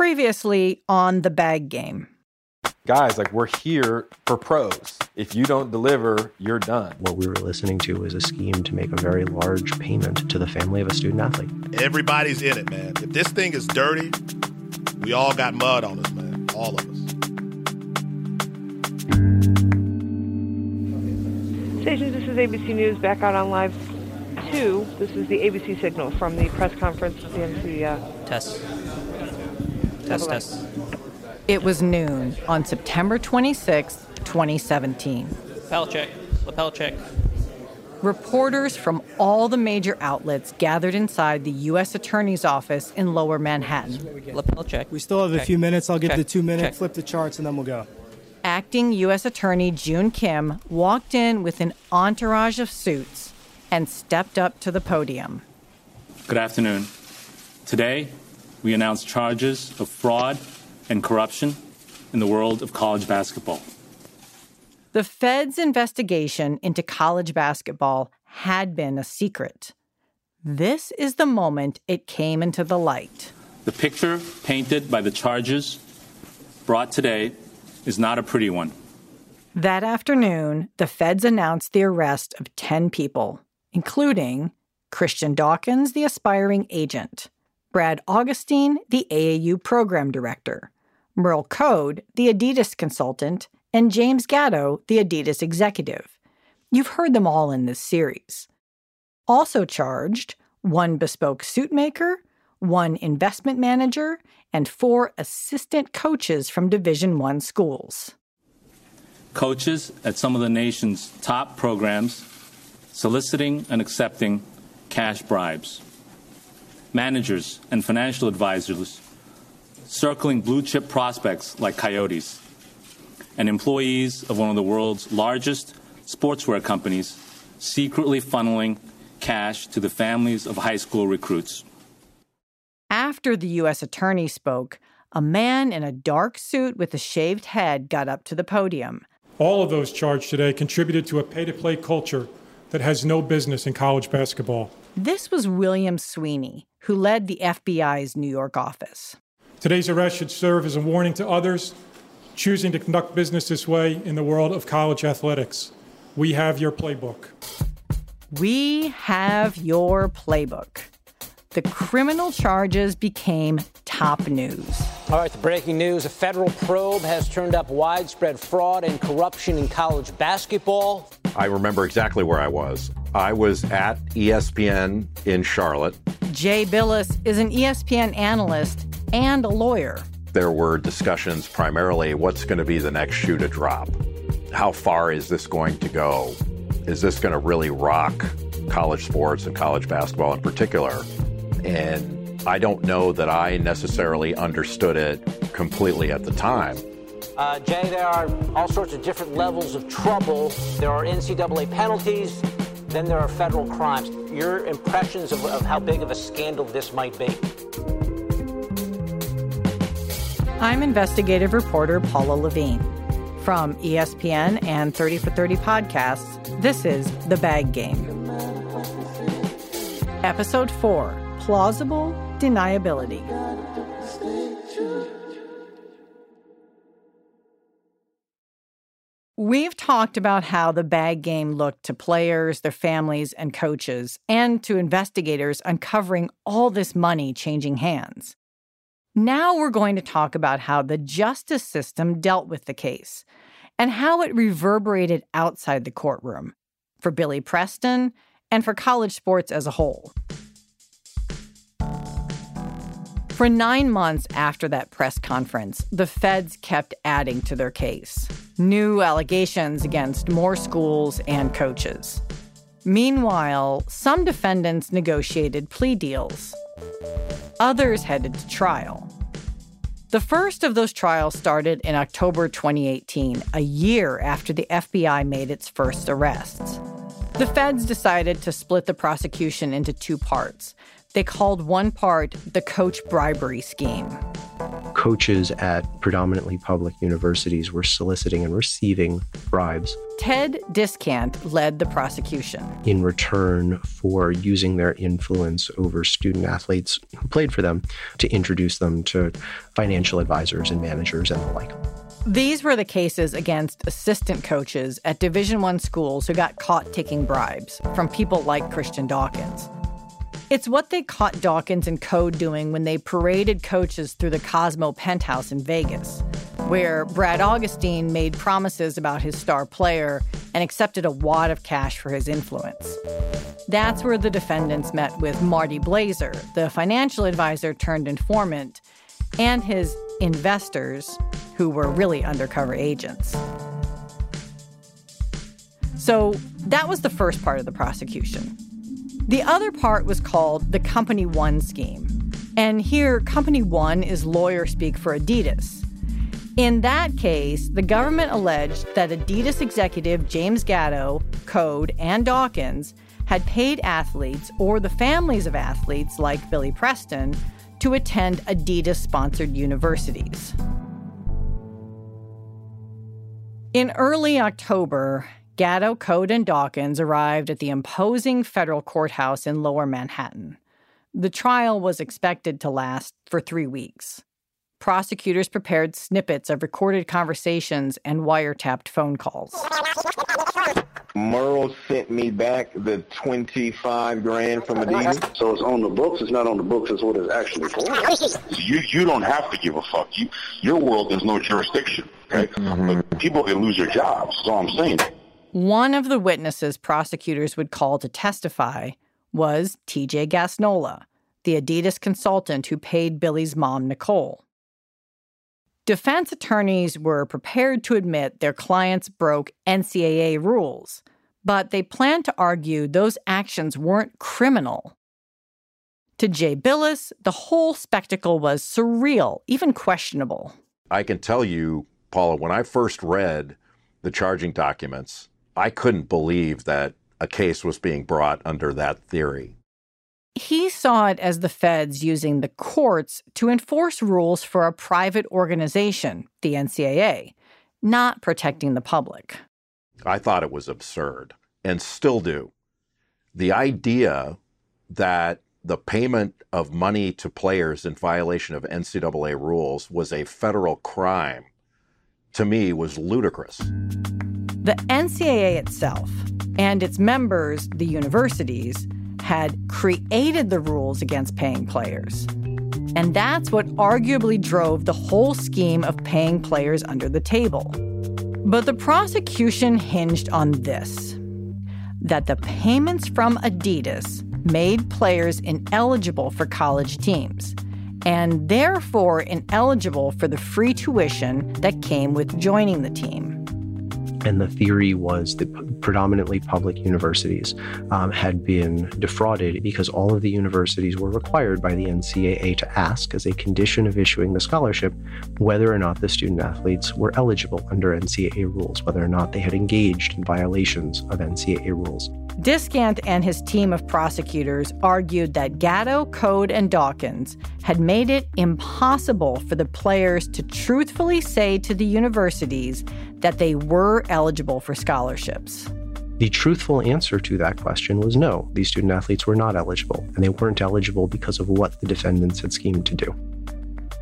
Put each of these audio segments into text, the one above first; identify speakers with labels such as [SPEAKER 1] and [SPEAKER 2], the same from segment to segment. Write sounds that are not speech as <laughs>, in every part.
[SPEAKER 1] Previously on the bag game.
[SPEAKER 2] Guys, like we're here for pros. If you don't deliver, you're done.
[SPEAKER 3] What we were listening to was a scheme to make a very large payment to the family of a student athlete.
[SPEAKER 4] Everybody's in it, man. If this thing is dirty, we all got mud on us, man. All of us.
[SPEAKER 5] Stations, this is ABC News back out on live two. This is the ABC signal from the press conference at the MC. Uh,
[SPEAKER 6] Test. Test, test.
[SPEAKER 1] It was noon on September 26, 2017.
[SPEAKER 6] Lapel check. Lapel check.
[SPEAKER 1] Reporters from all the major outlets gathered inside the U.S. Attorney's office in Lower Manhattan.
[SPEAKER 6] Lapel check.
[SPEAKER 7] We still have a
[SPEAKER 6] Check.
[SPEAKER 7] few minutes. I'll give
[SPEAKER 6] Check.
[SPEAKER 7] the two minute,
[SPEAKER 6] Check.
[SPEAKER 7] flip the charts, and then we'll go.
[SPEAKER 1] Acting U.S. Attorney June Kim walked in with an entourage of suits and stepped up to the podium.
[SPEAKER 8] Good afternoon. Today, we announce charges of fraud and corruption in the world of college basketball.
[SPEAKER 1] The Fed's investigation into college basketball had been a secret. This is the moment it came into the light.
[SPEAKER 8] The picture painted by the charges brought today is not a pretty one.
[SPEAKER 1] That afternoon, the feds announced the arrest of 10 people, including Christian Dawkins, the aspiring agent, Brad Augustine, the AAU program director, Merl Code, the Adidas consultant, and James Gatto, the Adidas executive. You've heard them all in this series. Also charged, one bespoke suit maker, one investment manager, and four assistant coaches from Division 1 schools.
[SPEAKER 8] Coaches at some of the nation's top programs soliciting and accepting cash bribes. Managers and financial advisors circling blue chip prospects like coyotes. And employees of one of the world's largest sportswear companies secretly funneling cash to the families of high school recruits.
[SPEAKER 1] After the U.S. attorney spoke, a man in a dark suit with a shaved head got up to the podium.
[SPEAKER 9] All of those charged today contributed to a pay to play culture that has no business in college basketball.
[SPEAKER 1] This was William Sweeney, who led the FBI's New York office.
[SPEAKER 9] Today's arrest should serve as a warning to others choosing to conduct business this way in the world of college athletics. We have your playbook.
[SPEAKER 1] We have your playbook. The criminal charges became top news.
[SPEAKER 10] All right, the breaking news. A federal probe has turned up widespread fraud and corruption in college basketball.
[SPEAKER 11] I remember exactly where I was. I was at ESPN in Charlotte.
[SPEAKER 1] Jay Bilas is an ESPN analyst and a lawyer.
[SPEAKER 11] There were discussions primarily what's going to be the next shoe to drop? How far is this going to go? Is this going to really rock college sports and college basketball in particular? And I don't know that I necessarily understood it completely at the time.
[SPEAKER 10] Uh, Jay, there are all sorts of different levels of trouble. There are NCAA penalties, then there are federal crimes. Your impressions of, of how big of a scandal this might be?
[SPEAKER 1] I'm investigative reporter Paula Lavigne. From ESPN and 30 for 30 podcasts, this is The Bag Game. Episode 4 Plausible Deniability. We've talked about how the bag game looked to players, their families, and coaches, and to investigators uncovering all this money changing hands. Now we're going to talk about how the justice system dealt with the case and how it reverberated outside the courtroom for Billy Preston and for college sports as a whole. For nine months after that press conference, the feds kept adding to their case new allegations against more schools and coaches. Meanwhile, some defendants negotiated plea deals, others headed to trial. The first of those trials started in October 2018, a year after the FBI made its first arrests. The feds decided to split the prosecution into two parts. They called one part the coach bribery scheme.
[SPEAKER 3] Coaches at predominantly public universities were soliciting and receiving bribes.
[SPEAKER 1] Ted Diskant led the prosecution.
[SPEAKER 3] In return for using their influence over student athletes who played for them to introduce them to financial advisors and managers and the like.
[SPEAKER 1] These were the cases against assistant coaches at Division 1 schools who got caught taking bribes from people like Christian Dawkins. It's what they caught Dawkins and Code doing when they paraded coaches through the Cosmo penthouse in Vegas, where Brad Augustine made promises about his star player and accepted a wad of cash for his influence. That's where the defendants met with Marty Blazer, the financial advisor turned informant, and his investors, who were really undercover agents. So that was the first part of the prosecution. The other part was called the Company One scheme. And here, Company One is lawyer speak for Adidas. In that case, the government alleged that Adidas executive James Gatto, Code, and Dawkins had paid athletes or the families of athletes like Billy Preston to attend Adidas sponsored universities. In early October, Gatto, Code, and Dawkins arrived at the imposing federal courthouse in lower Manhattan. The trial was expected to last for three weeks. Prosecutors prepared snippets of recorded conversations and wiretapped phone calls.
[SPEAKER 7] Merl sent me back the 25 grand from Adidas. So it's on the books. It's not on the books. It's what it's actually for.
[SPEAKER 12] You you don't have to give a fuck. You your world has no jurisdiction. Okay, mm-hmm. but people can lose their jobs. That's all I'm saying.
[SPEAKER 1] One of the witnesses prosecutors would call to testify was TJ Gassnola, the Adidas consultant who paid Billy's mom, Nichole. Defense attorneys were prepared to admit their clients broke NCAA rules, but they planned to argue those actions weren't criminal. To Jay Bilas, the whole spectacle was surreal, even questionable.
[SPEAKER 11] I can tell you, Paula, when I first read the charging documents, I couldn't believe that a case was being brought under that theory.
[SPEAKER 1] He saw it as the feds using the courts to enforce rules for a private organization, the NCAA, not protecting the public.
[SPEAKER 11] I thought it was absurd and still do. The idea that the payment of money to players in violation of NCAA rules was a federal crime to me was ludicrous.
[SPEAKER 1] The NCAA itself and its members, the universities, had created the rules against paying players. And that's what arguably drove the whole scheme of paying players under the table. But the prosecution hinged on this that the payments from Adidas made players ineligible for college teams and therefore ineligible for the free tuition that came with joining the team.
[SPEAKER 3] And the theory was that predominantly public universities um, had been defrauded because all of the universities were required by the NCAA to ask, as a condition of issuing the scholarship, whether or not the student athletes were eligible under NCAA rules, whether or not they had engaged in violations of NCAA rules.
[SPEAKER 1] Diskant and his team of prosecutors argued that Gatto, Code, and Dawkins had made it impossible for the players to truthfully say to the universities that they were eligible for scholarships.
[SPEAKER 3] The truthful answer to that question was no, these student athletes were not eligible, and they weren't eligible because of what the defendants had schemed to do.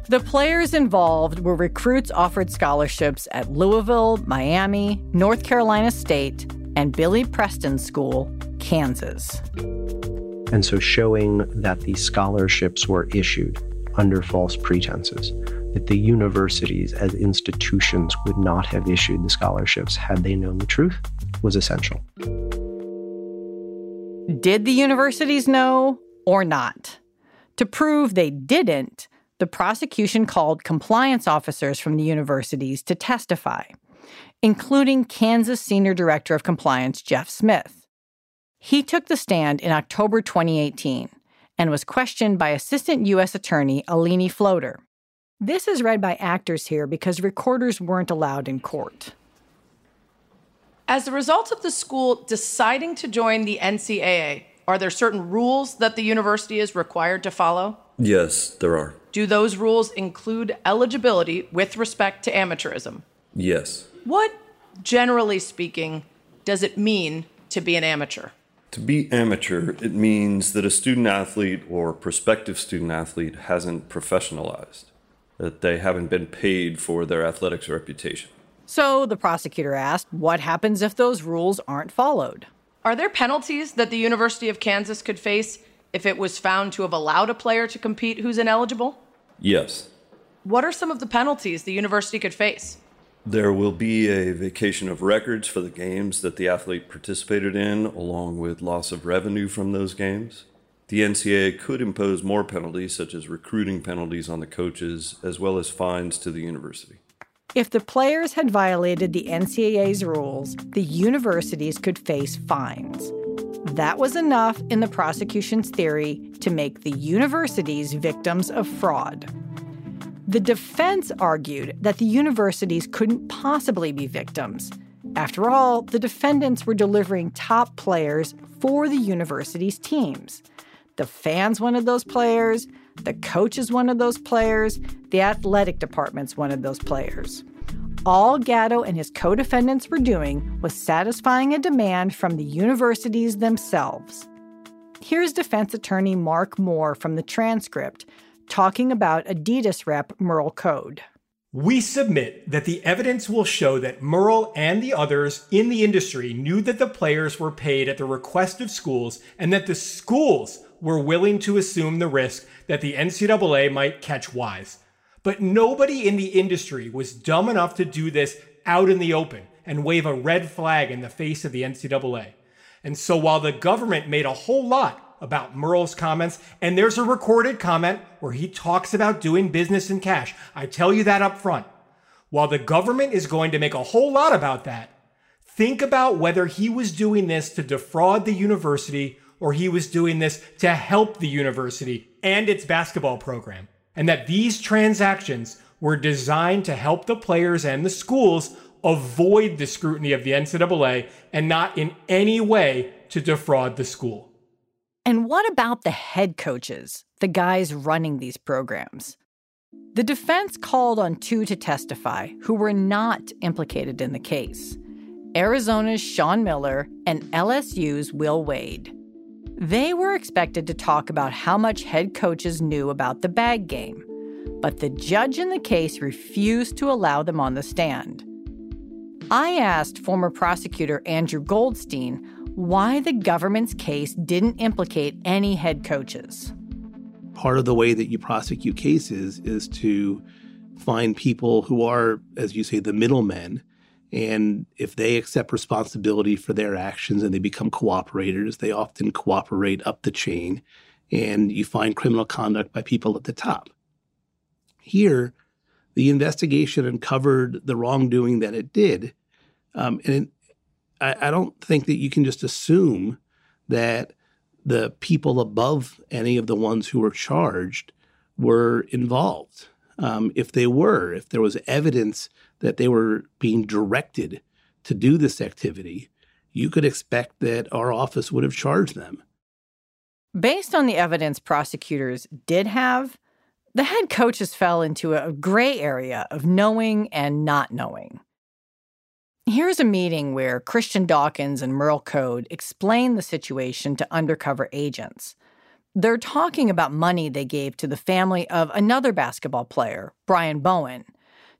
[SPEAKER 1] The players involved were recruits offered scholarships at Louisville, Miami, North Carolina State, and Billy Preston School, Kansas.
[SPEAKER 3] And so showing that these scholarships were issued under false pretenses, that the universities as institutions would not have issued the scholarships had they known the truth, was essential.
[SPEAKER 1] Did the universities know or not? To prove they didn't, the prosecution called compliance officers from the universities to testify including Kansas Senior Director of Compliance Jeff Smith. He took the stand in October 2018 and was questioned by Assistant U.S. Attorney Aline Flodr. This is read by actors here because recorders weren't allowed in court.
[SPEAKER 13] As a result of the school deciding to join the NCAA, are there certain rules that the university is required to follow?
[SPEAKER 14] Yes, there are.
[SPEAKER 13] Do those rules include eligibility with respect to amateurism?
[SPEAKER 14] Yes.
[SPEAKER 13] What, generally speaking, does it mean to be an amateur?
[SPEAKER 14] To be amateur, it means that a student athlete or prospective student athlete hasn't professionalized, that they haven't been paid for their athletics reputation.
[SPEAKER 1] So the prosecutor asked, what happens if those rules aren't followed?
[SPEAKER 13] Are there penalties that the University of Kansas could face if it was found to have allowed a player to compete who's ineligible?
[SPEAKER 14] Yes.
[SPEAKER 13] What are some of the penalties the university could face?
[SPEAKER 14] There will be a vacation of records for the games that the athlete participated in, along with loss of revenue from those games. The NCAA could impose more penalties, such as recruiting penalties on the coaches, as well as fines to the university.
[SPEAKER 1] If the players had violated the NCAA's rules, the universities could face fines. That was enough in the prosecution's theory to make the universities victims of fraud. The defense argued that the universities couldn't possibly be victims. After all, the defendants were delivering top players for the university's teams. The fans wanted those players, the coaches wanted those players, the athletic departments wanted those players. All Gatto and his co defendants were doing was satisfying a demand from the universities themselves. Here's defense attorney Mark Moore from the transcript talking about Adidas rep Merl Code.
[SPEAKER 15] We submit that the evidence will show that Merl and the others in the industry knew that the players were paid at the request of schools and that the schools were willing to assume the risk that the NCAA might catch wise. But nobody in the industry was dumb enough to do this out in the open and wave a red flag in the face of the NCAA. And so while the government made a whole lot about Merl's comments, and there's a recorded comment where he talks about doing business in cash. I tell you that up front. While the government is going to make a whole lot about that, think about whether he was doing this to defraud the university or he was doing this to help the university and its basketball program. And that these transactions were designed to help the players and the schools avoid the scrutiny of the NCAA and not in any way to defraud the school.
[SPEAKER 1] And what about the head coaches, the guys running these programs? The defense called on two to testify who were not implicated in the case Arizona's Sean Miller and LSU's Will Wade. They were expected to talk about how much head coaches knew about the bag game, but the judge in the case refused to allow them on the stand. I asked former prosecutor Andrew Goldstein why the government's case didn't implicate any head coaches.
[SPEAKER 16] Part of the way that you prosecute cases is to find people who are, as you say, the middlemen. And if they accept responsibility for their actions and they become cooperators, they often cooperate up the chain. And you find criminal conduct by people at the top. Here, the investigation uncovered the wrongdoing that it did. Um, and it, I, I don't think that you can just assume that the people above any of the ones who were charged were involved. Um, if they were, if there was evidence that they were being directed to do this activity, you could expect that our office would have charged them.
[SPEAKER 1] Based on the evidence prosecutors did have, the head coaches fell into a gray area of knowing and not knowing. Here's a meeting where Christian Dawkins and Merl Code explain the situation to undercover agents. They're talking about money they gave to the family of another basketball player, Brian Bowen,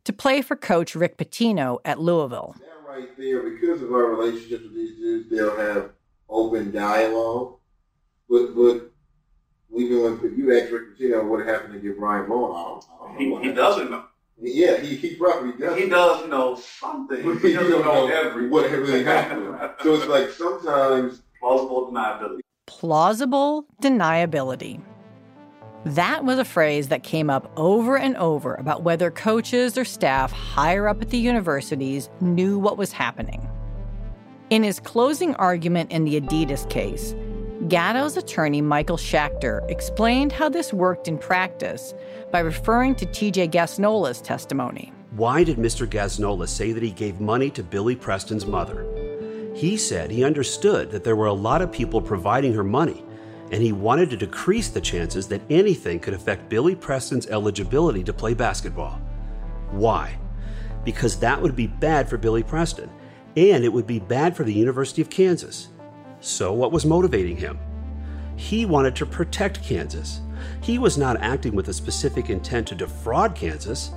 [SPEAKER 1] to play for coach Rick Pitino at Louisville.
[SPEAKER 17] That right there, because of our relationship with these dudes, they'll have open dialogue. But but even when you ask Rick Pitino what happened to get Brian Bowen, I don't, I don't
[SPEAKER 18] know. He, he doesn't know.
[SPEAKER 17] Yeah, he, he probably does.
[SPEAKER 18] He does know something.
[SPEAKER 17] But
[SPEAKER 18] he doesn't
[SPEAKER 17] don't
[SPEAKER 18] know,
[SPEAKER 17] know
[SPEAKER 18] everything.
[SPEAKER 17] what really happened. so it's like sometimes
[SPEAKER 18] plausible deniability.
[SPEAKER 1] Plausible deniability. That was a phrase that came up over and over about whether coaches or staff higher up at the universities knew what was happening. In his closing argument in the Adidas case, Gatto's attorney, Michael Schachter, explained how this worked in practice by referring to TJ Gassnola's testimony.
[SPEAKER 19] Why did Mr. Gassnola say that he gave money to Billy Preston's mother? He said he understood that there were a lot of people providing her money, and he wanted to decrease the chances that anything could affect Billy Preston's eligibility to play basketball. Why? Because that would be bad for Billy Preston, and it would be bad for the University of Kansas. So, what was motivating him? He wanted to protect Kansas. He was not acting with a specific intent to defraud Kansas.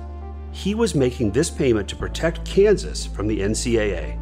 [SPEAKER 19] He was making this payment to protect Kansas from the NCAA.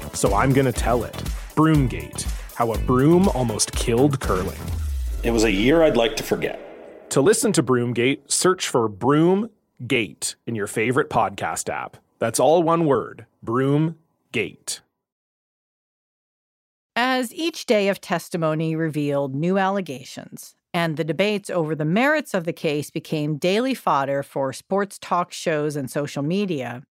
[SPEAKER 20] so I'm going to tell it. Broomgate How a Broom Almost Killed Curling.
[SPEAKER 21] It was a year I'd like to forget.
[SPEAKER 20] To listen to Broomgate, search for Broomgate in your favorite podcast app. That's all one word Broomgate.
[SPEAKER 1] As each day of testimony revealed new allegations, and the debates over the merits of the case became daily fodder for sports talk shows and social media,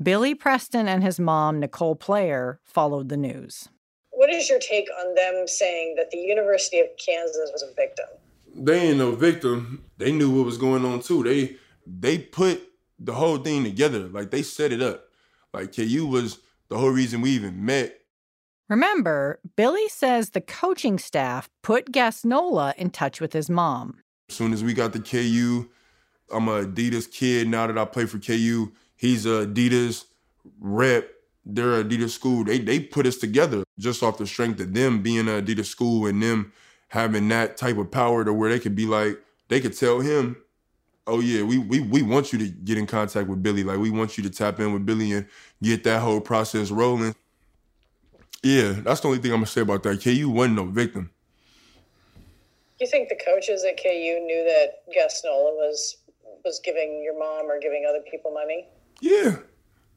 [SPEAKER 1] Billy Preston and his mom, Nichole Player, followed the news.
[SPEAKER 22] What is your take on them saying that the University of Kansas was a victim?
[SPEAKER 23] They ain't no victim. They knew what was going on too. They they put the whole thing together. Like they set it up. Like KU was the whole reason we even met.
[SPEAKER 1] Remember, Billy says the coaching staff put Gassnola in touch with his mom.
[SPEAKER 23] As soon as we got the KU, I'm a Adidas kid now that I play for KU. He's a Adidas rep. They're Adidas school. They they put us together just off the strength of them being a Adidas school and them having that type of power to where they could be like, they could tell him, oh yeah, we we we want you to get in contact with Billy. Like we want you to tap in with Billy and get that whole process rolling. Yeah, that's the only thing I'm gonna say about that. KU wasn't no victim.
[SPEAKER 22] You think the coaches at KU knew that Gassnola was was giving your mom or giving other people money?
[SPEAKER 23] Yeah,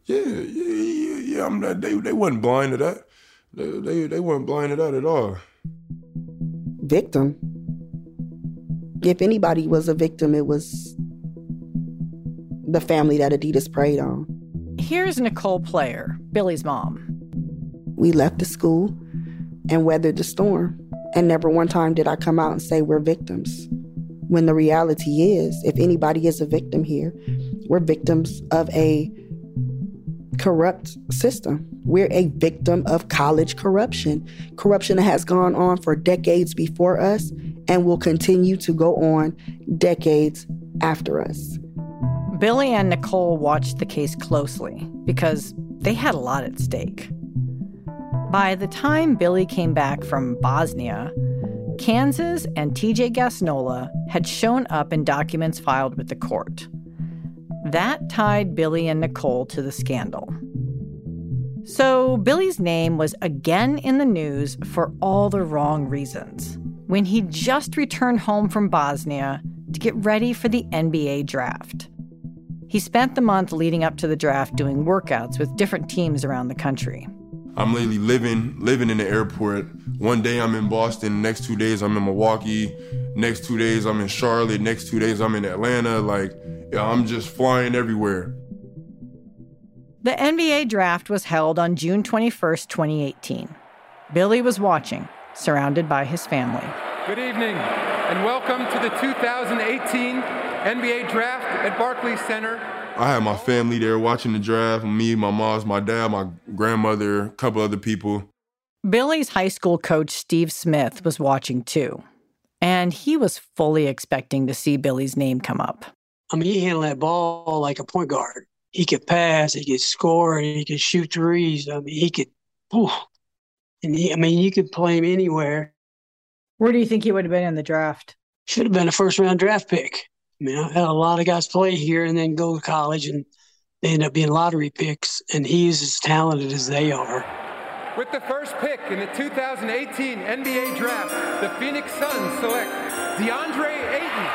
[SPEAKER 23] yeah, yeah, yeah. yeah. I'm not, they they wasn't blind to that. They, they they weren't blind to that at all.
[SPEAKER 24] Victim. If anybody was a victim, it was the family that Adidas preyed on.
[SPEAKER 1] Here's Nichole Player, Billy's mom.
[SPEAKER 24] We left the school and weathered the storm. And never one time did I come out and say we're victims. When the reality is, if anybody is a victim here, we're victims of a corrupt system. We're a victim of college corruption. Corruption has gone on for decades before us and will continue to go on decades after us.
[SPEAKER 1] Billy and Nichole watched the case closely because they had a lot at stake. By the time Billy came back from Bosnia, Kansas and TJ Gassnola had shown up in documents filed with the court. That tied Billy and Nichole to the scandal. So Billy's name was again in the news for all the wrong reasons. When he just returned home from Bosnia to get ready for the NBA draft. He spent the month leading up to the draft doing workouts with different teams around the country.
[SPEAKER 23] I'm literally living living in the airport. One day I'm in Boston, next two days I'm in Milwaukee, next two days I'm in Charlotte, next two days I'm in Atlanta. Like, yeah, I'm just flying everywhere.
[SPEAKER 1] The NBA draft was held on June 21st, 2018. Billy was watching, surrounded by his family.
[SPEAKER 25] Good evening, and welcome to the 2018 NBA Draft at Barclays Center.
[SPEAKER 23] I had my family there watching the draft. Me, my mom's, my dad, my grandmother, a couple other people.
[SPEAKER 1] Billy's high school coach, Steve Smith, was watching too. And he was fully expecting to see Billy's name come up.
[SPEAKER 26] I mean, he handled that ball like a point guard. He could pass, he could score, he could shoot threes. I mean, he could, whew. and he, I mean, you could play him anywhere.
[SPEAKER 1] Where do you think he would have been in the draft?
[SPEAKER 26] Should have been a first round draft pick. I mean, I had a lot of guys play here and then go to college, and they end up being lottery picks, and he's as talented as they are.
[SPEAKER 25] With the first pick in the 2018 NBA Draft, the Phoenix Suns select DeAndre Ayton.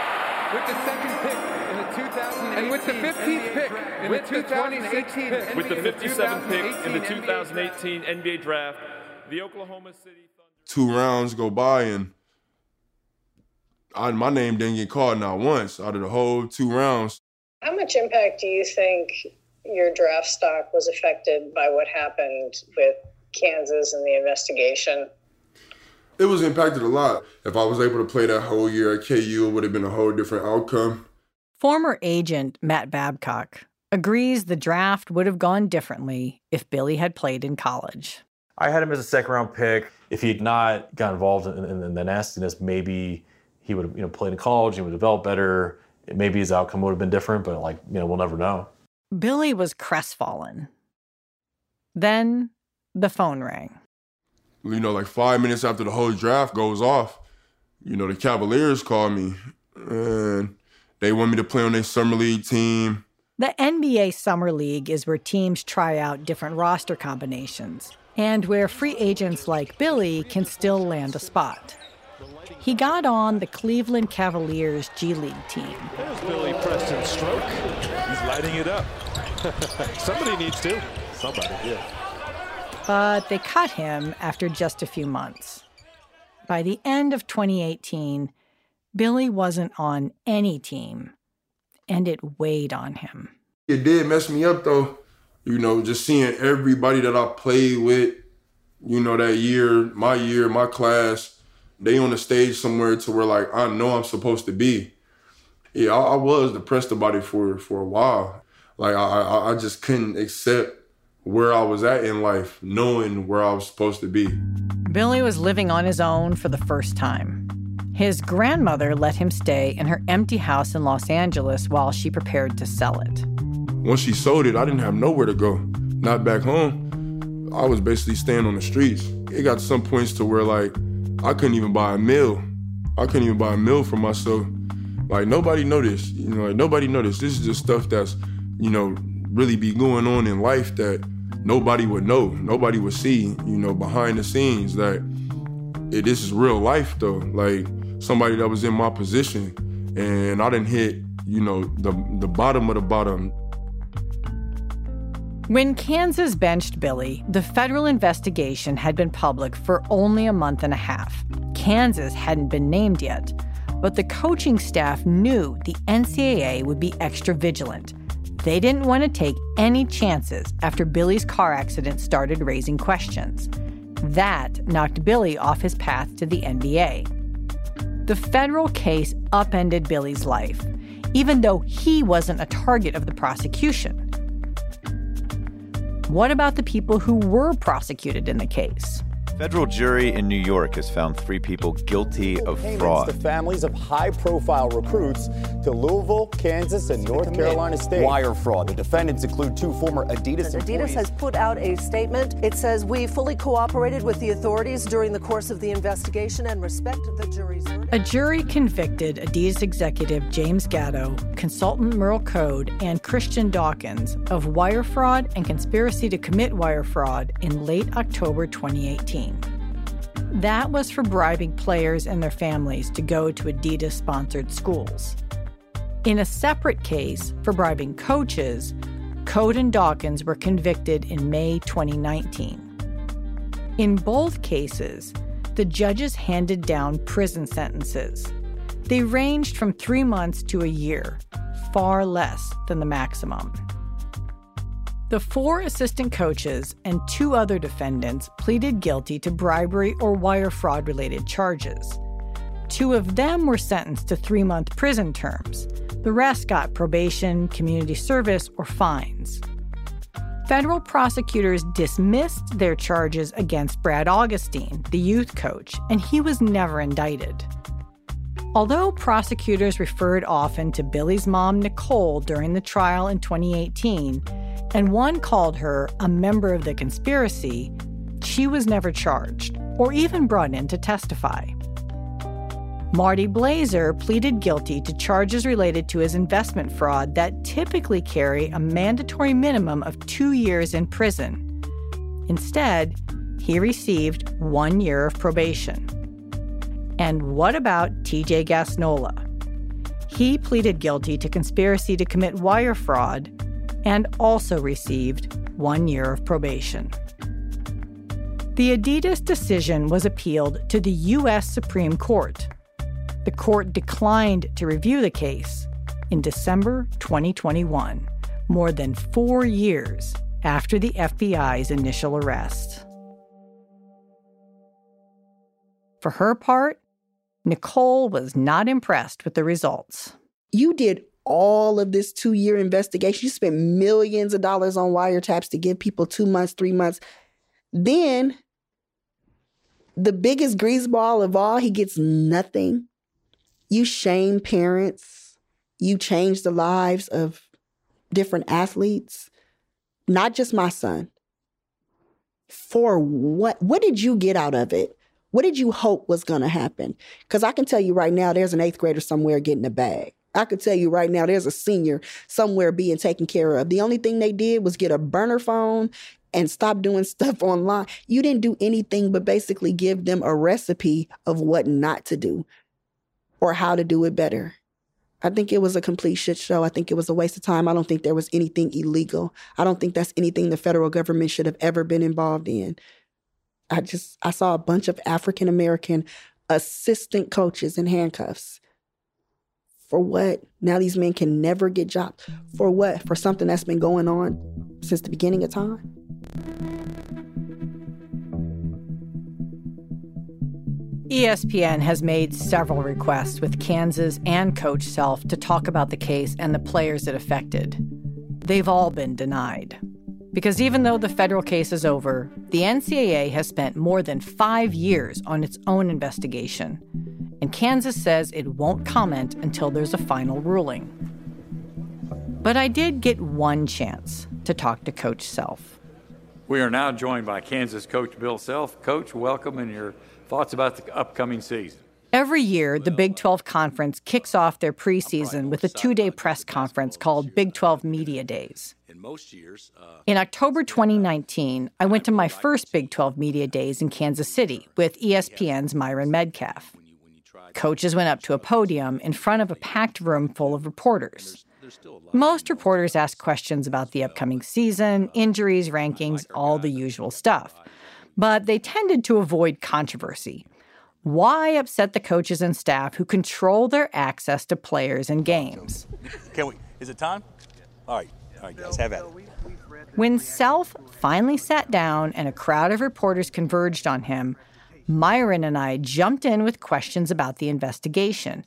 [SPEAKER 25] With the second pick in the 2018 and with the 15th pick in
[SPEAKER 27] with
[SPEAKER 25] the 2018
[SPEAKER 27] with the 57th pick in the
[SPEAKER 25] 2018
[SPEAKER 27] 2018 NBA draft, the Oklahoma City
[SPEAKER 23] Two rounds go by and I, my name didn't get called not once out of the whole two rounds.
[SPEAKER 22] How much impact do you think your draft stock was affected by what happened with Kansas and the investigation?
[SPEAKER 23] It was impacted a lot. If I was able to play that whole year at KU, it would have been a whole different outcome.
[SPEAKER 1] Former agent Matt Babcock agrees the draft would have gone differently if Billy had played in college.
[SPEAKER 28] I had him as a second round pick. If he had not got involved in, in, in the nastiness, maybe he would have you know played in college he would have developed better. Maybe his outcome would have been different, but like you know we'll never know.
[SPEAKER 1] Billy was crestfallen. Then the phone rang.
[SPEAKER 23] You know, like five minutes after the whole draft goes off, you know, the Cavaliers called me and they want me to play on their summer league team.
[SPEAKER 1] The NBA Summer League is where teams try out different roster combinations and where free agents like Billy can still land a spot. He got on the Cleveland Cavaliers G League team.
[SPEAKER 21] There's Billy Preston stroke. He's lighting it up. <laughs> Somebody needs to. Somebody, yeah.
[SPEAKER 1] but they cut him after just a few months. By the end of 2018, Billy wasn't on any team, and it weighed on him.
[SPEAKER 23] It did mess me up though. You know, just seeing everybody that I played with, you know, that year, my year, my class, they on the stage somewhere to where like I know I'm supposed to be. Yeah, I, I was depressed about it for for a while. Like I, I I just couldn't accept where I was at in life, knowing where I was supposed to be.
[SPEAKER 1] Billy was living on his own for the first time. His grandmother let him stay in her empty house in Los Angeles while she prepared to sell it.
[SPEAKER 23] Once she sold it, I didn't have nowhere to go. Not back home. I was basically staying on the streets. It got to some points to where like I couldn't even buy a meal. I couldn't even buy a meal for myself. Like nobody noticed. You know, like nobody noticed. This is just stuff that's, you know, really be going on in life that nobody would know. Nobody would see, you know, behind the scenes that it, this is real life though. Like somebody that was in my position and I didn't hit, you know, the the bottom of the bottom.
[SPEAKER 1] When Kansas benched Billy, the federal investigation had been public for only a month and a half. Kansas hadn't been named yet, but the coaching staff knew the NCAA would be extra vigilant. They didn't want to take any chances after Billy's car accident started raising questions. That knocked Billy off his path to the NBA. The federal case upended Billy's life, even though he wasn't a target of the prosecution. What about the people who were prosecuted in the case?
[SPEAKER 29] Federal jury in New York has found three people guilty of fraud.
[SPEAKER 30] The families of high-profile recruits to Louisville, Kansas, and North Carolina State.
[SPEAKER 31] Wire fraud. The defendants include two former Adidas
[SPEAKER 32] Adidas has put out a statement. It says we fully cooperated with the authorities during the course of the investigation and respect the jury's verdict.
[SPEAKER 1] A jury convicted Adidas executive James Gatto, consultant Merl Code, and Christian Dawkins of wire fraud and conspiracy to commit wire fraud in late October 2018. That was for bribing players and their families to go to Adidas sponsored schools. In a separate case for bribing coaches, Code and Dawkins were convicted in May 2019. In both cases, the judges handed down prison sentences. They ranged from three months to a year, far less than the maximum. The four assistant coaches and two other defendants pleaded guilty to bribery or wire fraud related charges. Two of them were sentenced to three month prison terms. The rest got probation, community service, or fines. Federal prosecutors dismissed their charges against Brad Augustine, the youth coach, and he was never indicted. Although prosecutors referred often to Billy's mom, Nichole, during the trial in 2018, and one called her a member of the conspiracy, she was never charged or even brought in to testify. Marty Blazer pleaded guilty to charges related to his investment fraud that typically carry a mandatory minimum of two years in prison. Instead, he received one year of probation. And what about TJ Gassnola? He pleaded guilty to conspiracy to commit wire fraud and also received one year of probation. The Adidas decision was appealed to the U.S. Supreme Court. The court declined to review the case in December 2021, more than four years after the FBI's initial arrest. For her part, Nichole was not impressed with the results.
[SPEAKER 24] You did all of this two year investigation. You spent millions of dollars on wiretaps to give people two months, three months. Then, the biggest greaseball of all, he gets nothing. You shame parents. You change the lives of different athletes, not just my son. For what? What did you get out of it? What did you hope was going to happen? Because I can tell you right now, there's an eighth grader somewhere getting a bag. I could tell you right now, there's a senior somewhere being taken care of. The only thing they did was get a burner phone and stop doing <laughs> stuff online. You didn't do anything but basically give them a recipe of what not to do or how to do it better. I think it was a complete shit show. I think it was a waste of time. I don't think there was anything illegal. I don't think that's anything the federal government should have ever been involved in. I just I saw a bunch of African American assistant coaches in handcuffs. For what? Now these men can never get jobs. For what? For something that's been going on since the beginning of time?
[SPEAKER 1] ESPN has made several requests with Kansas and Coach Self to talk about the case and the players it affected. They've all been denied. Because even though the federal case is over, the NCAA has spent more than five years on its own investigation, and Kansas says it won't comment until there's a final ruling. But I did get one chance to talk to Coach Self.
[SPEAKER 33] We are now joined by Kansas coach Bill Self. Coach, welcome and your thoughts about the upcoming season.
[SPEAKER 1] Every year, the Big 12 Conference kicks off their preseason with a two day press conference called Big 12 Media Days. In uh, October 2019, I went to my first Big 12 Media Days in Kansas City with ESPN's Myron Medcalf. Coaches went up to a podium in front of a packed room full of reporters. Most reporters asked questions about the upcoming season, injuries, rankings, all the usual stuff. But they tended to avoid controversy. Why upset the coaches and staff who control their access to players and games?
[SPEAKER 34] Can we? Is it time? All right, all right, guys, have at it.
[SPEAKER 1] When Self finally sat down and a crowd of reporters converged on him, Myron and I jumped in with questions about the investigation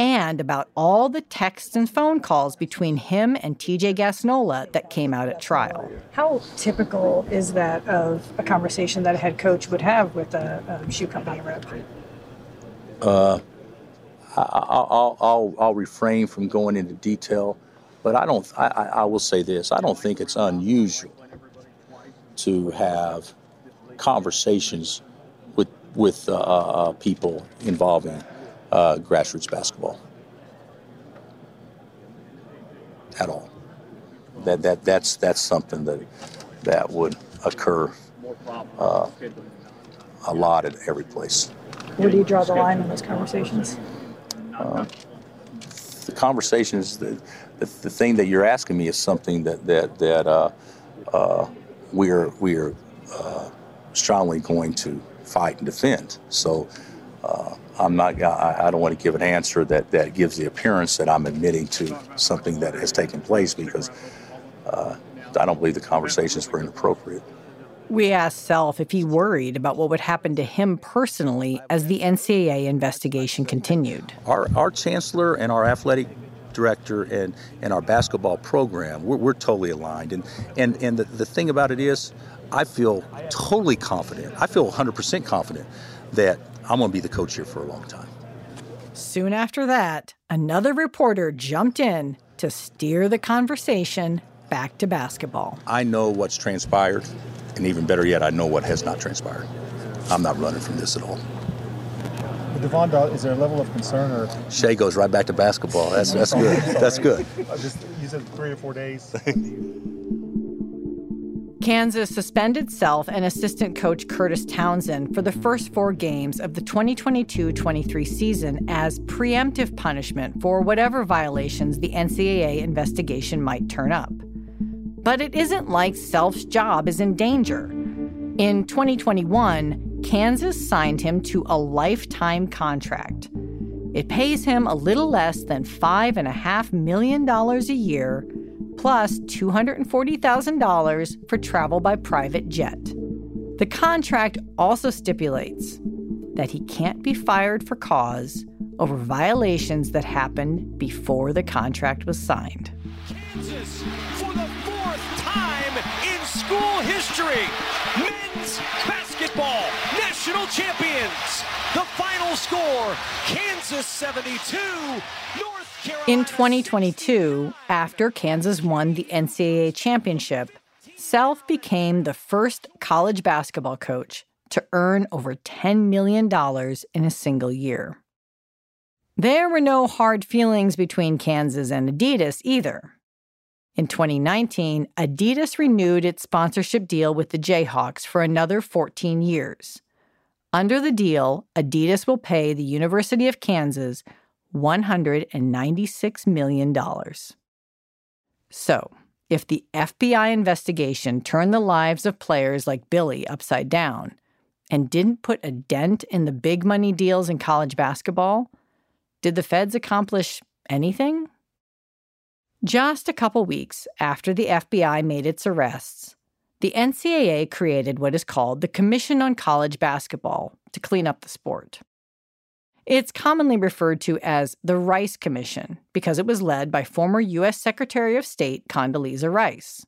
[SPEAKER 1] and about all the texts and phone calls between him and TJ Gassnola that came out at trial.
[SPEAKER 35] How typical is that of a conversation that a head coach would have with a, a shoe company rep?
[SPEAKER 34] Uh, I, I'll, I'll, I'll refrain from going into detail, but I don't. I, I will say this: I don't think it's unusual to have conversations with with uh, uh, people involving uh, grassroots basketball at all. That that that's that's something that that would occur uh, a lot at every place.
[SPEAKER 35] Where do you draw the line in those conversations?
[SPEAKER 34] Uh, the conversations, the, the, the thing that you're asking me is something that that that uh, uh, we're we're uh, strongly going to fight and defend. So uh, I'm not. I, I don't want to give an answer that that gives the appearance that I'm admitting to something that has taken place because uh, I don't believe the conversations were inappropriate.
[SPEAKER 1] We asked Self if he worried about what would happen to him personally as the NCAA investigation continued.
[SPEAKER 34] Our, our chancellor and our athletic director and, and our basketball program, we're, we're totally aligned. And, and, and the, the thing about it is, I feel totally confident. I feel 100% confident that I'm going to be the coach here for a long time.
[SPEAKER 1] Soon after that, another reporter jumped in to steer the conversation back to basketball.
[SPEAKER 34] I know what's transpired, and even better yet, I know what has not transpired. I'm not running from this at all.
[SPEAKER 36] Devon, is there a level of concern or?
[SPEAKER 34] Shea goes right back to basketball. That's that's good. That's good. <laughs>
[SPEAKER 36] Just, you said three or four days. <laughs>
[SPEAKER 1] Kansas suspended Self and assistant coach Curtis Townsend for the first four games of the 2022 23 season as preemptive punishment for whatever violations the NCAA investigation might turn up. But it isn't like Self's job is in danger. In 2021, Kansas signed him to a lifetime contract. It pays him a little less than $5.5 million a year plus $240,000 for travel by private jet. The contract also stipulates that he can't be fired for cause over violations that happened before the contract was signed.
[SPEAKER 37] Kansas, for the fourth time in school history, men's basketball national champions. The final score Kansas 72, North
[SPEAKER 1] in 2022, after Kansas won the NCAA championship, Self became the first college basketball coach to earn over $10 million in a single year. There were no hard feelings between Kansas and Adidas either. In 2019, Adidas renewed its sponsorship deal with the Jayhawks for another 14 years. Under the deal, Adidas will pay the University of Kansas $196 million. So, if the FBI investigation turned the lives of players like Billy upside down and didn't put a dent in the big money deals in college basketball, did the feds accomplish anything? Just a couple weeks after the FBI made its arrests, the NCAA created what is called the Commission on College Basketball to clean up the sport. It's commonly referred to as the Rice Commission because it was led by former U.S. Secretary of State Condoleezza Rice.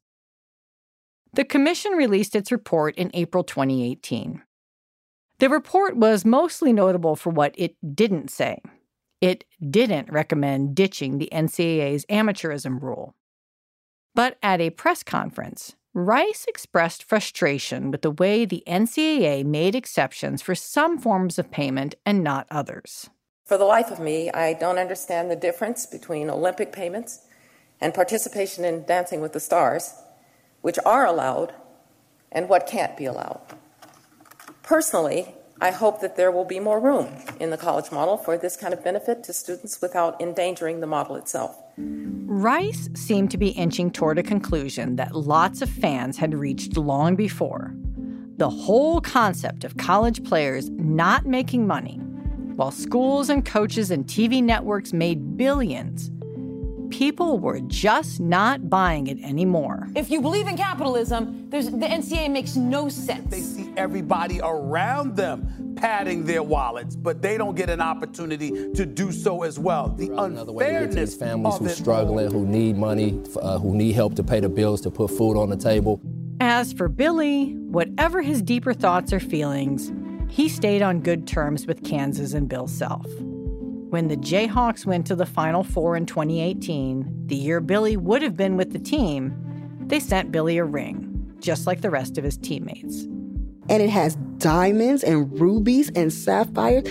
[SPEAKER 1] The commission released its report in April 2018. The report was mostly notable for what it didn't say. It didn't recommend ditching the NCAA's amateurism rule. But at a press conference, Rice expressed frustration with the way the NCAA made exceptions for some forms of payment and not others.
[SPEAKER 38] For the life of me, I don't understand the difference between Olympic payments and participation in Dancing with the Stars, which are allowed, and what can't be allowed. Personally, I hope that there will be more room in the college model for this kind of benefit to students without endangering the model itself.
[SPEAKER 1] Rice seemed to be inching toward a conclusion that lots of fans had reached long before. The whole concept of college players not making money, while schools and coaches and TV networks made billions, people were just not buying it anymore.
[SPEAKER 39] If you believe in capitalism, the NCA makes no sense.
[SPEAKER 40] They see everybody around them padding their wallets, but they don't get an opportunity to do so as well. The
[SPEAKER 41] Another way to get
[SPEAKER 40] unfairness
[SPEAKER 41] families who
[SPEAKER 40] it
[SPEAKER 41] struggling, who need money, uh, who need help to pay the bills, to put food on the table.
[SPEAKER 1] As for Billy, whatever his deeper thoughts or feelings, he stayed on good terms with Kansas and Bill Self. When the Jayhawks went to the Final Four in 2018, the year Billy would have been with the team, they sent Billy a ring, just like the rest of his teammates.
[SPEAKER 24] And it has diamonds and rubies and sapphires.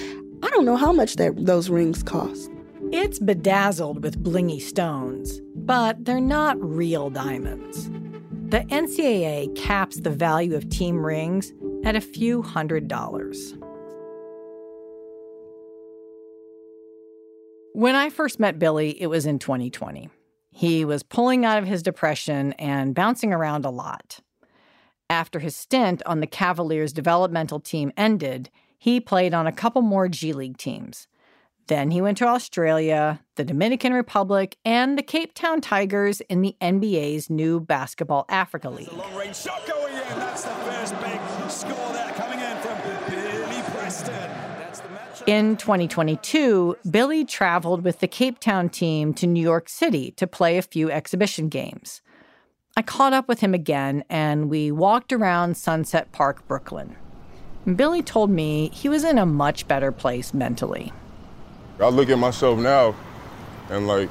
[SPEAKER 24] I don't know how much that, those rings cost.
[SPEAKER 1] It's bedazzled with blingy stones, but they're not real diamonds. The NCAA caps the value of team rings at a few hundred dollars. When I first met Billy, it was in 2020. He was pulling out of his depression and bouncing around a lot. After his stint on the Cavaliers developmental team ended, he played on a couple more G League teams. Then he went to Australia, the Dominican Republic, and the Cape Town Tigers in the NBA's new Basketball Africa League.
[SPEAKER 37] Long range shot going in. That's the first big score there coming in from Billy Preston.
[SPEAKER 1] In 2022, Billy traveled with the Cape Town team to New York City to play a few exhibition games. I caught up with him again and we walked around Sunset Park, Brooklyn. Billy told me he was in a much better place mentally.
[SPEAKER 23] I look at myself now and like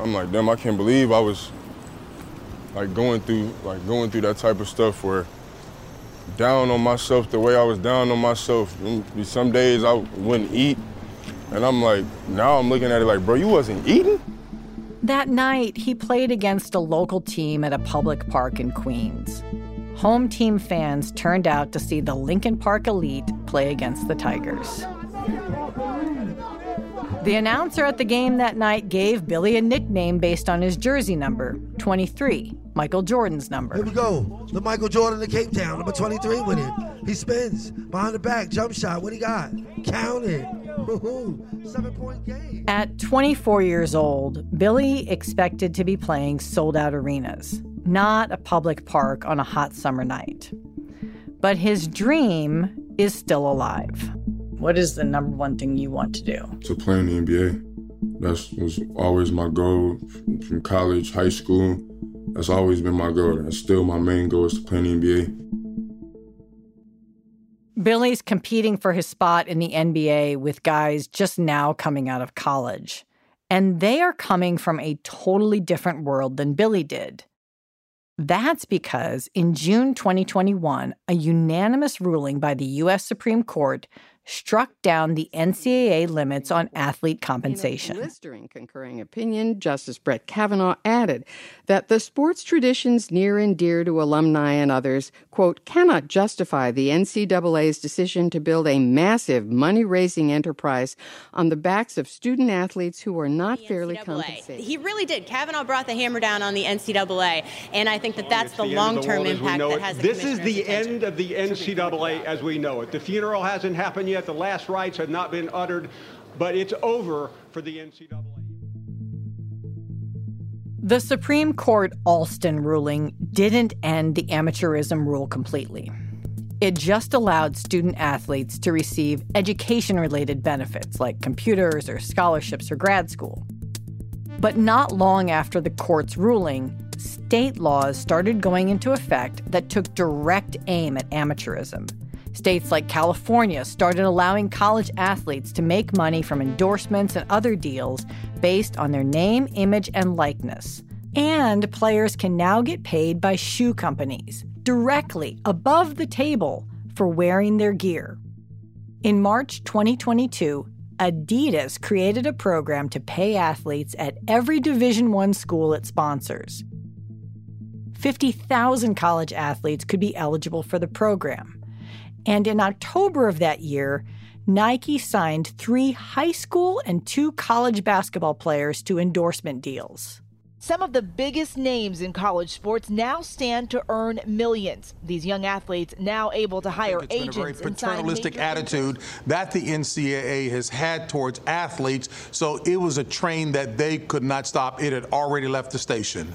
[SPEAKER 23] I'm like, damn, I can't believe I was like going through like going through that type of stuff where down on myself the way I was down on myself. Some days I wouldn't eat And I'm like, now I'm looking at it like, bro, you wasn't eating?
[SPEAKER 1] That night, he played against a local team at a public park in Queens. Home team fans turned out to see the Lincoln Park elite play against the Tigers. The announcer at the game that night gave Billy a nickname based on his jersey number 23, Michael Jordan's number.
[SPEAKER 42] Here we go. The Michael Jordan of Cape Town, number 23 with it. He spins behind the back, jump shot. What he got? Count it. Seven point game.
[SPEAKER 1] At 24 years old, Billy expected to be playing sold out arenas, not a public park on a hot summer night. But his dream is still alive. What is the number one thing you want to do?
[SPEAKER 23] To play in the NBA. That was always my goal from college, high school. That's always been my goal. That's still my main goal is to play in the NBA.
[SPEAKER 1] Billy's competing for his spot in the NBA with guys just now coming out of college. And they are coming from a totally different world than Billy did. That's because in June 2021, a unanimous ruling by the U.S. Supreme Court struck down the NCAA limits on athlete compensation.
[SPEAKER 43] In a blistering concurring opinion, Justice Brett Kavanaugh added that the sports traditions near and dear to alumni and others, quote, cannot justify the NCAA's decision to build a massive money raising enterprise on the backs of student athletes who are not fairly compensated.
[SPEAKER 44] He really did. Kavanaugh brought the hammer down on the NCAA, and I think that that's the long term impact that has
[SPEAKER 45] This is the end of the NCAA as we know it. The funeral hasn't happened yet. The last rites have not been uttered, but it's over for the NCAA.
[SPEAKER 1] The Supreme Court Alston ruling didn't end the amateurism rule completely. It just allowed student athletes to receive education related benefits like computers or scholarships or grad school. But not long after the court's ruling, state laws started going into effect that took direct aim at amateurism. States like California started allowing college athletes to make money from endorsements and other deals based on their name, image, and likeness. And players can now get paid by shoe companies directly above the table for wearing their gear. In March 2022, Adidas created a program to pay athletes at every Division 1 school it sponsors. 50,000 college athletes could be eligible for the program. And in October of that year, Nike signed three high school and two college basketball players to endorsement deals.
[SPEAKER 46] Some of the biggest names in college sports now stand to earn millions. These young athletes now able to hire
[SPEAKER 47] it's
[SPEAKER 46] agents.
[SPEAKER 47] Been a very paternalistic attitude that the NCAA has had towards athletes. So it was a train that they could not stop. It had already left the station.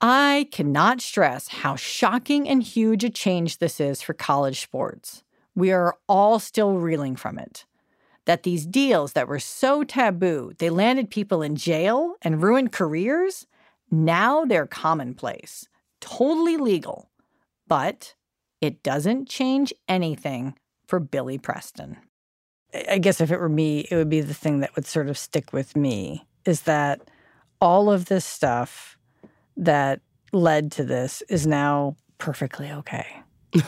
[SPEAKER 1] I cannot stress how shocking and huge a change this is for college sports. We are all still reeling from it. That these deals that were so taboo, they landed people in jail and ruined careers, now they're commonplace, totally legal. But it doesn't change anything for Billy Preston. I guess if it were me, it would be the thing that would sort of stick with me is that all of this stuff that led to this is now perfectly okay. <laughs>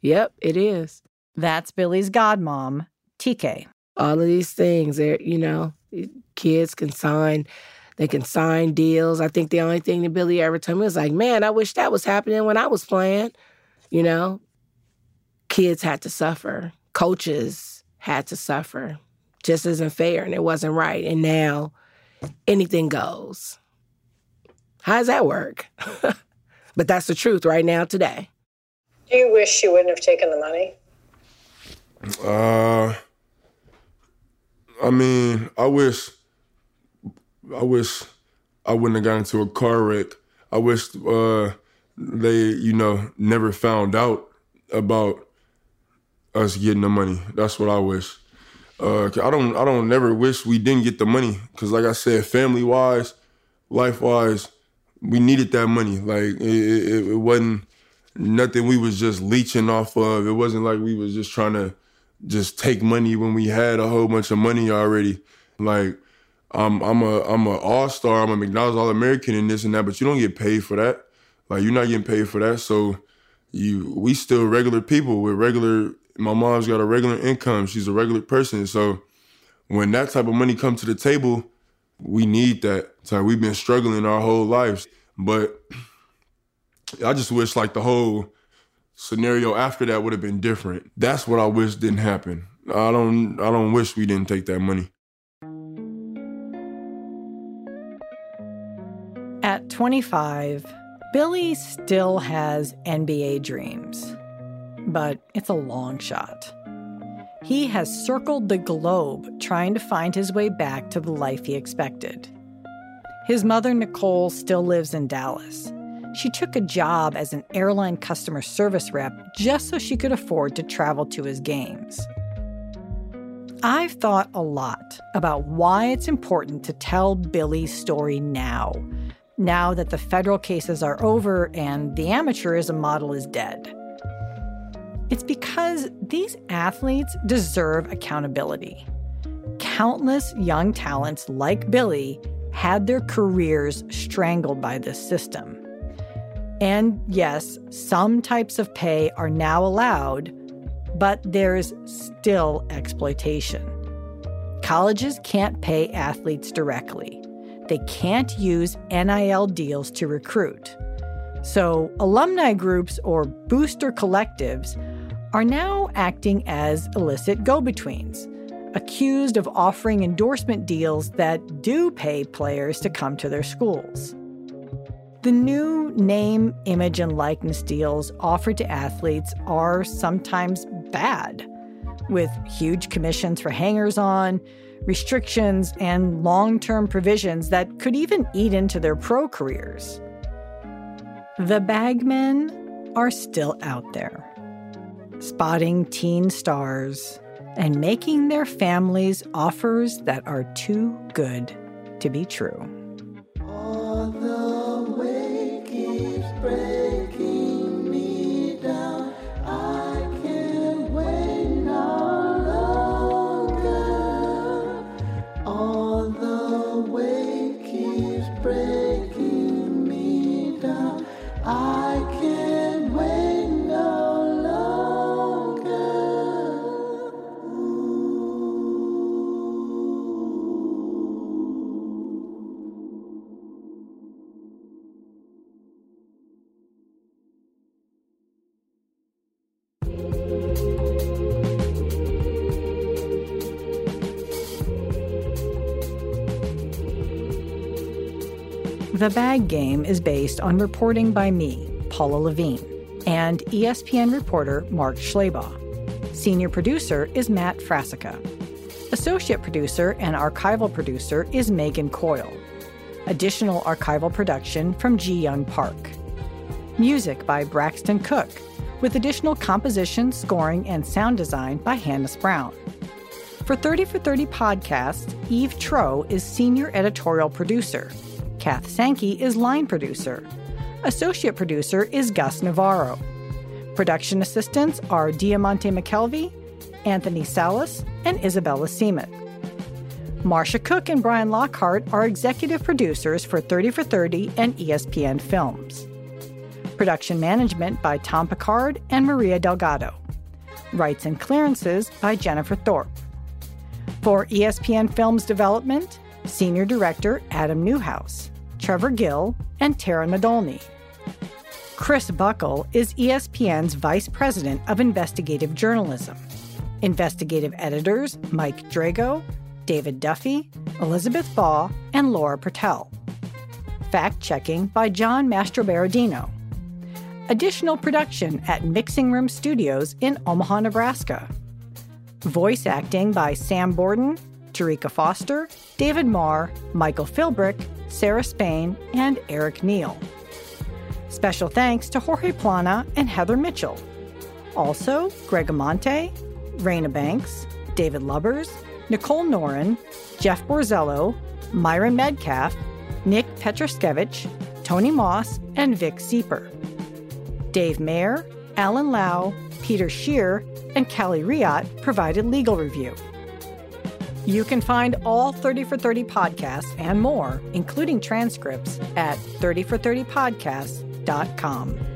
[SPEAKER 48] yep, it is.
[SPEAKER 1] That's Billy's godmom, TK.
[SPEAKER 48] All of these things, you know, kids can sign, they can sign deals. I think the only thing that Billy ever told me was like, man, I wish that was happening when I was playing. You know, kids had to suffer, coaches had to suffer. Just isn't fair and it wasn't right. And now anything goes. How does that work? <laughs> but that's the truth right now today.
[SPEAKER 22] Do you wish you wouldn't have taken the money?
[SPEAKER 23] Uh, I mean, I wish, I wish I wouldn't have gotten into a car wreck. I wish uh, they, you know, never found out about us getting the money. That's what I wish. Uh, I don't, I don't never wish we didn't get the money because, like I said, family wise, life wise, we needed that money. Like it, it, it wasn't nothing we was just leeching off of. It wasn't like we was just trying to just take money when we had a whole bunch of money already. Like I'm I'm a I'm a all star. I'm a McDonald's All American and this and that, but you don't get paid for that. Like you're not getting paid for that. So you we still regular people with regular My mom's got a regular income. She's a regular person. So when that type of money comes to the table, we need that. So we've been struggling our whole lives. But I just wish like the whole scenario after that would have been different. That's what I wish didn't happen. I don't I don't wish we didn't take that money.
[SPEAKER 1] At 25, Billy still has NBA dreams, but it's a long shot. He has circled the globe trying to find his way back to the life he expected. His mother, Nichole, still lives in Dallas. She took a job as an airline customer service rep just so she could afford to travel to his games. I've thought a lot about why it's important to tell Billy's story now, now that the federal cases are over and the amateurism model is dead. It's because these athletes deserve accountability. Countless young talents like Billy had their careers strangled by this system. And yes, some types of pay are now allowed, but there's still exploitation. Colleges can't pay athletes directly. They can't use NIL deals to recruit. So, alumni groups or booster collectives are now acting as illicit go betweens, accused of offering endorsement deals that do pay players to come to their schools. The new name, image, and likeness deals offered to athletes are sometimes bad, with huge commissions for hangers on, restrictions, and long term provisions that could even eat into their pro careers. The bagmen are still out there spotting teen stars and making their families offers that are too good to be true. The Bag Game is based on reporting by me, Paula Lavigne, and ESPN reporter Mark Schlabach. Senior producer is Matt Frasica. Associate producer and archival producer is Megan Coyle. Additional archival production from Ji Young Park. Music by Braxton Cook, with additional composition, scoring, and sound design by Hannes Brown. For 30 for 30 podcasts, Eve Troeh is senior editorial producer. Kath Sankey is line producer. Associate producer is Gus Navarro. Production assistants are Diamante McKelvey, Anthony Salas, and Isabella Seaman. Marcia Cook and Brian Lockhart are executive producers for 30 for 30 and ESPN Films. Production management by Tom Picard and Maria Delgado. Rights and clearances by Jennifer Thorpe. For ESPN Films Development, Senior Director Adam Newhouse. Trevor Gill, and Tara Nadolny. Chris Buckle is ESPN's Vice President of Investigative Journalism. Investigative editors Mike Drago, David Duffy, Elizabeth Baugh, and Laura Pertell. Fact checking by John Mastroberardino. Additional production at Mixing Room Studios in Omaha, Nebraska. Voice acting by Sam Borden, Tarika Foster, David Marr, Michael Philbrick, Sarah Spain, and Eric Neal. Special thanks to Jorge Plana and Heather Mitchell. Also, Greg Amonte, Raina Banks, David Lubbers, Nicole Noren, Jeff Borzello, Myron Medcalf, Nick Petroskevich, Tony Moss, and Vic Sieper. Dave Mayer, Alan Lau, Peter Shear, and Callie Riot provided legal review. You can find all 30 for 30 podcasts and more, including transcripts, at 30for30podcasts.com.